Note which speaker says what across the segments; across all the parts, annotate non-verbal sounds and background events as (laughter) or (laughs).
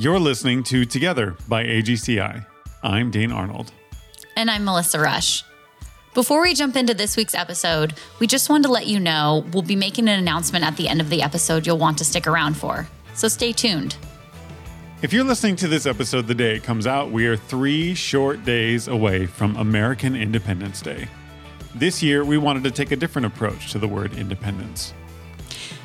Speaker 1: You're listening to Together by AGCI. I'm Dane Arnold.
Speaker 2: And I'm Melissa Rush. Before we jump into this week's episode, we just wanted to let you know we'll be making an announcement at the end of the episode you'll want to stick around for. So stay tuned.
Speaker 1: If you're listening to this episode the day it comes out, we are three short days away from American Independence Day. This year, we wanted to take a different approach to the word independence.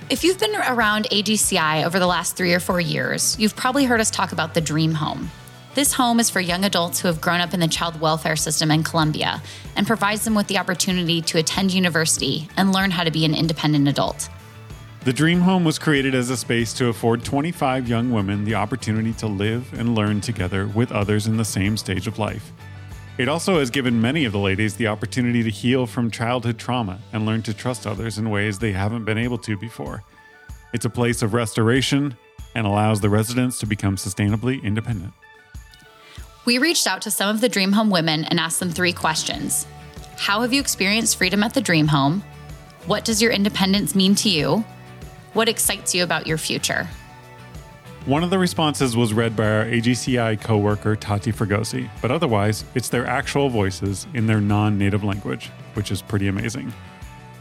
Speaker 2: If you've been around AGCI over the last three or four years, you've probably heard us talk about the Dream Home. This home is for young adults who have grown up in the child welfare system in Colombia and provides them with the opportunity to attend university and learn how to be an independent adult.
Speaker 1: The Dream Home was created as a space to afford 25 young women the opportunity to live and learn together with others in the same stage of life. It also has given many of the ladies the opportunity to heal from childhood trauma and learn to trust others in ways they haven't been able to before. It's a place of restoration and allows the residents to become sustainably independent.
Speaker 2: We reached out to some of the Dream Home women and asked them three questions How have you experienced freedom at the Dream Home? What does your independence mean to you? What excites you about your future?
Speaker 1: One of the responses was read by our AGCI coworker Tati Fregosi, but otherwise, it's their actual voices in their non native language, which is pretty amazing.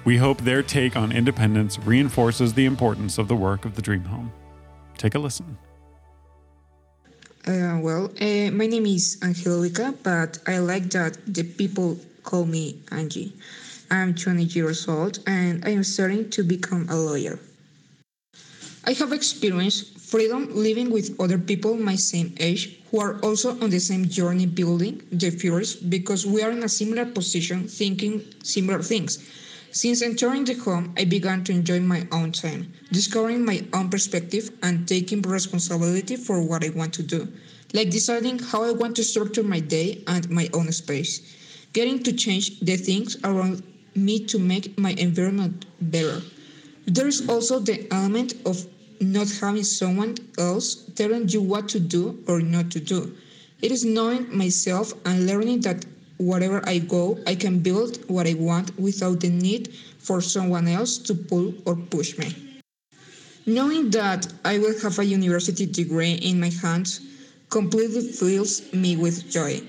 Speaker 1: We hope their take on independence reinforces the importance of the work of the Dream Home. Take a listen.
Speaker 3: Uh, well, uh, my name is Angelica, but I like that the people call me Angie. I'm 20 years old and I am starting to become a lawyer. I have experienced freedom living with other people my same age who are also on the same journey building the futures because we are in a similar position thinking similar things. Since entering the home, I began to enjoy my own time, discovering my own perspective and taking responsibility for what I want to do, like deciding how I want to structure my day and my own space, getting to change the things around me to make my environment better. There is also the element of not having someone else telling you what to do or not to do. It is knowing myself and learning that wherever I go, I can build what I want without the need for someone else to pull or push me. Knowing that I will have a university degree in my hands completely fills me with joy.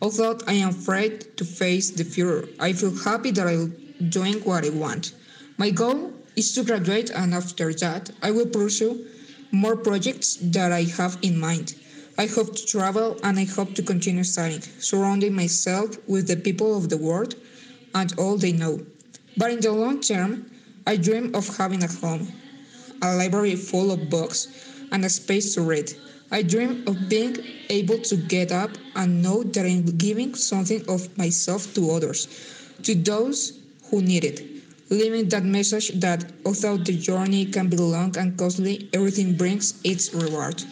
Speaker 3: Although I am afraid to face the future, I feel happy that I'm doing what I want. My goal is to graduate, and after that, I will pursue more projects that I have in mind. I hope to travel and I hope to continue studying, surrounding myself with the people of the world and all they know. But in the long term, I dream of having a home, a library full of books, and a space to read. I dream of being able to get up and know that I'm giving something of myself to others, to those who need it leaving that message that although the journey can be long and costly, everything brings its reward.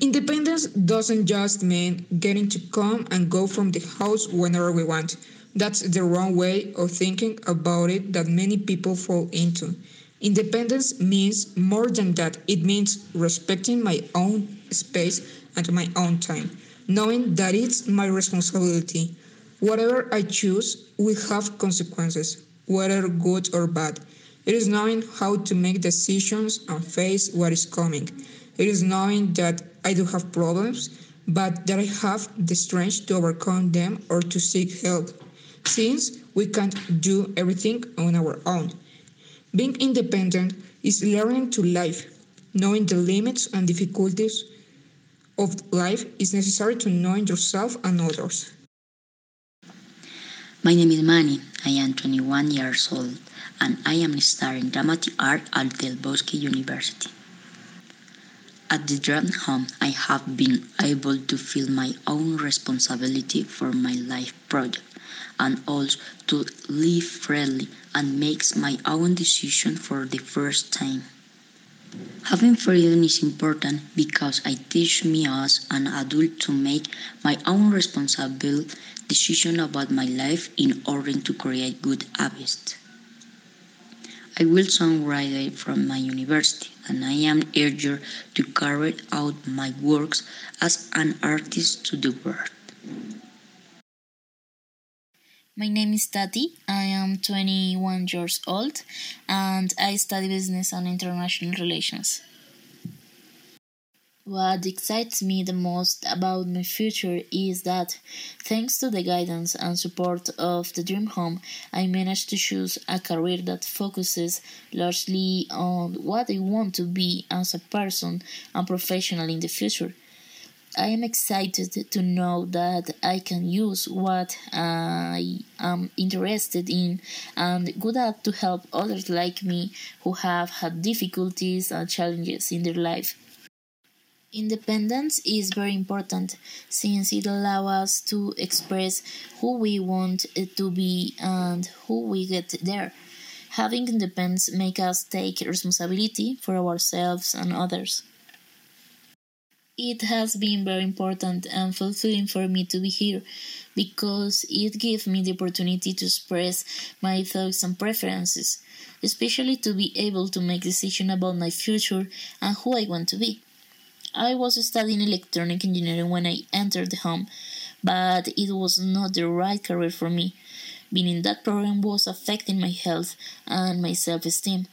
Speaker 3: Independence doesn't just mean getting to come and go from the house whenever we want. That's the wrong way of thinking about it that many people fall into. Independence means more than that. It means respecting my own space and my own time, knowing that it's my responsibility. Whatever I choose will have consequences whether good or bad. It is knowing how to make decisions and face what is coming. It is knowing that I do have problems, but that I have the strength to overcome them or to seek help, since we can't do everything on our own. Being independent is learning to live. Knowing the limits and difficulties of life is necessary to knowing yourself and others.
Speaker 4: My name is Manny. I am 21 years old and I am studying dramatic art at Del Bosque University. At the Dream Home, I have been able to feel my own responsibility for my life project and also to live freely and make my own decision for the first time. Having freedom is important because it teaches me as an adult to make my own responsible decision about my life in order to create good habits. I will soon graduate from my university and I am eager to carry out my works as an artist to the world.
Speaker 5: My name is Tati. I am 21 years old and I study business and international relations. What excites me the most about my future is that, thanks to the guidance and support of the Dream Home, I managed to choose a career that focuses largely on what I want to be as a person and professional in the future. I am excited to know that I can use what I am interested in and good at to help others like me who have had difficulties and challenges in their life. Independence is very important since it allows us to express who we want to be and who we get there. Having independence makes us take responsibility for ourselves and others. It has been very important and fulfilling for me to be here because it gives me the opportunity to express my thoughts and preferences, especially to be able to make decisions about my future and who I want to be. I was studying electronic engineering when I entered the home, but it was not the right career for me, meaning that program was affecting my health and my self esteem.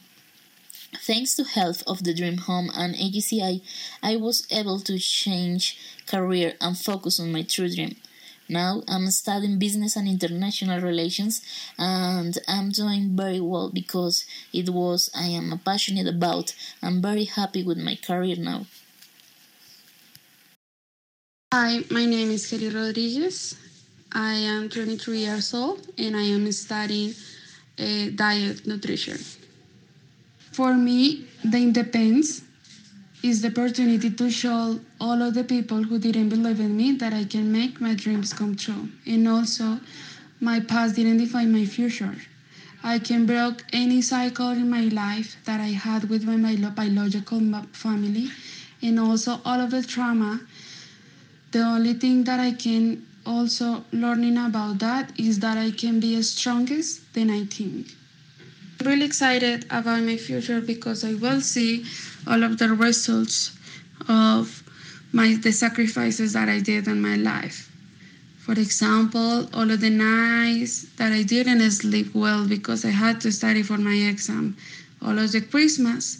Speaker 5: Thanks to help of the Dream Home and AGCI, I was able to change career and focus on my true dream. Now I'm studying business and international relations and I'm doing very well because it was I am passionate about. I'm very happy with my career now.
Speaker 6: Hi, my name is Kelly Rodriguez. I am 23 years old and I am studying uh, diet nutrition. For me, the independence is the opportunity to show all of the people who didn't believe in me that I can make my dreams come true. And also, my past didn't define my future. I can break any cycle in my life that I had with my biological family, and also all of the trauma the only thing that I can also learning about that is that I can be strongest than I think. I'm really excited about my future because I will see all of the results of my the sacrifices that I did in my life. For example, all of the nights that I didn't sleep well because I had to study for my exam, all of the Christmas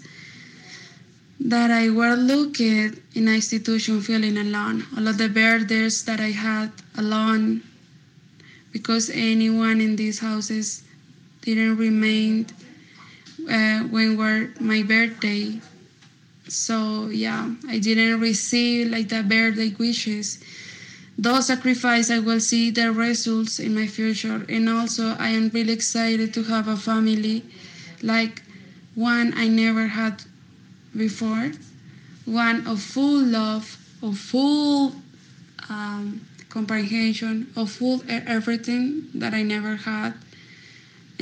Speaker 6: that I were looking in an institution feeling alone. All of the birthdays that I had alone because anyone in these houses didn't remain uh, when were my birthday. So yeah, I didn't receive like the birthday wishes. Those sacrifice I will see the results in my future and also I am really excited to have a family like one I never had before, one of full love, of full um, comprehension, of full everything that I never had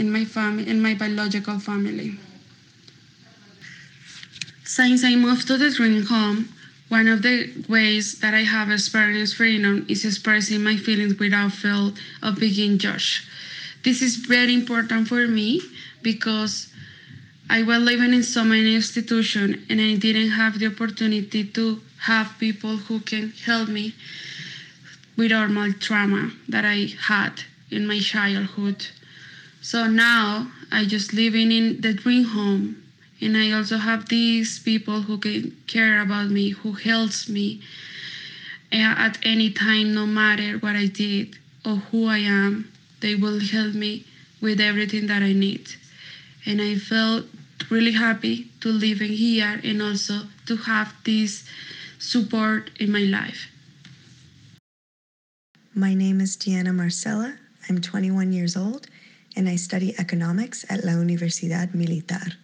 Speaker 6: in my family, in my biological family. Since I moved to the dream home, one of the ways that I have experienced freedom is expressing my feelings without fear of being judged. This is very important for me because I was living in so many institutions and I didn't have the opportunity to have people who can help me with all my trauma that I had in my childhood. So now I just living in the dream home and I also have these people who can care about me, who helps me eh, at any time, no matter what I did or who I am. They will help me with everything that I need. And I felt really happy to live in here and also to have this support in my life.
Speaker 7: My name is Diana Marcela. I'm 21 years old and I study economics at La Universidad Militar.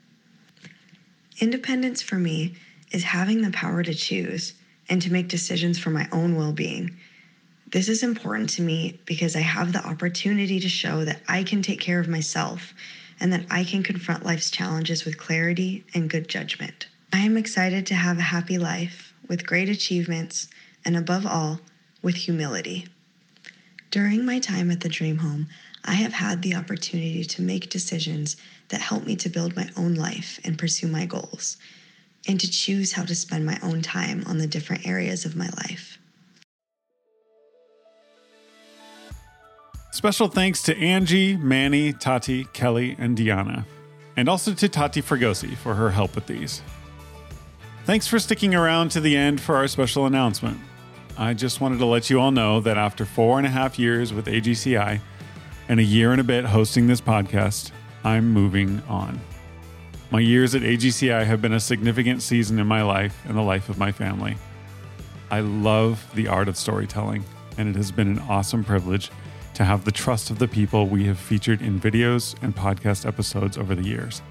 Speaker 7: Independence for me is having the power to choose and to make decisions for my own well being. This is important to me because I have the opportunity to show that I can take care of myself and that I can confront life's challenges with clarity and good judgment. I am excited to have a happy life with great achievements and, above all, with humility. During my time at the Dream Home, I have had the opportunity to make decisions that help me to build my own life and pursue my goals, and to choose how to spend my own time on the different areas of my life.
Speaker 1: Special thanks to Angie, Manny, Tati, Kelly, and Diana, and also to Tati Fregosi for her help with these. Thanks for sticking around to the end for our special announcement. I just wanted to let you all know that after four and a half years with AGCI and a year and a bit hosting this podcast, I'm moving on. My years at AGCI have been a significant season in my life and the life of my family. I love the art of storytelling, and it has been an awesome privilege to have the trust of the people we have featured in videos and podcast episodes over the years.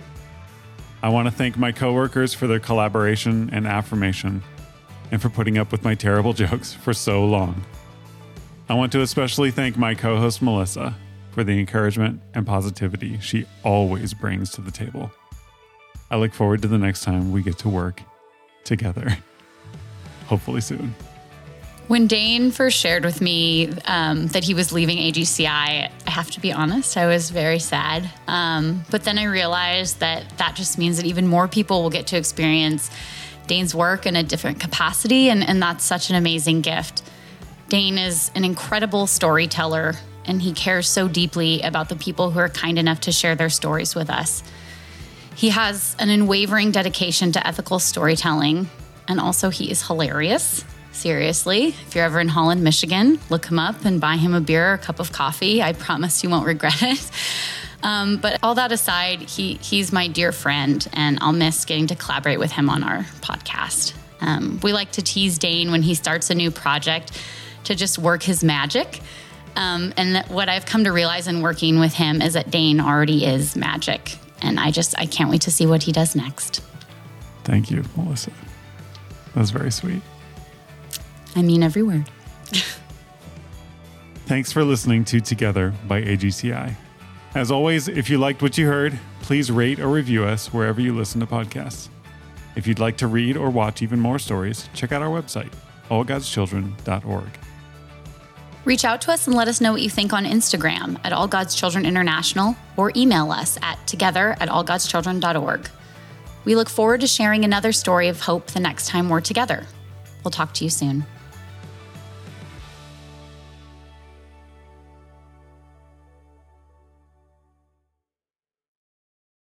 Speaker 1: I want to thank my coworkers for their collaboration and affirmation, and for putting up with my terrible (laughs) jokes for so long. I want to especially thank my co host Melissa for the encouragement and positivity she always brings to the table. I look forward to the next time we get to work together. (laughs) Hopefully soon.
Speaker 2: When Dane first shared with me um, that he was leaving AGCI, I have to be honest, I was very sad. Um, but then I realized that that just means that even more people will get to experience Dane's work in a different capacity, and, and that's such an amazing gift. Dane is an incredible storyteller, and he cares so deeply about the people who are kind enough to share their stories with us. He has an unwavering dedication to ethical storytelling, and also he is hilarious. Seriously, if you're ever in Holland, Michigan, look him up and buy him a beer or a cup of coffee. I promise you won't regret it. Um, but all that aside, he he's my dear friend, and I'll miss getting to collaborate with him on our podcast. Um, we like to tease Dane when he starts a new project to just work his magic. Um, and what I've come to realize in working with him is that Dane already is magic and I just I can't wait to see what he does next.
Speaker 1: Thank you, Melissa. That was very sweet.
Speaker 2: I mean every word. (laughs)
Speaker 1: Thanks for listening to Together by AGCI. As always, if you liked what you heard, please rate or review us wherever you listen to podcasts. If you'd like to read or watch even more stories, check out our website, allgodschildren.org.
Speaker 2: Reach out to us and let us know what you think on Instagram at All God's Children International or email us at together at allgodschildren.org. We look forward to sharing another story of hope the next time we're together. We'll talk to you soon.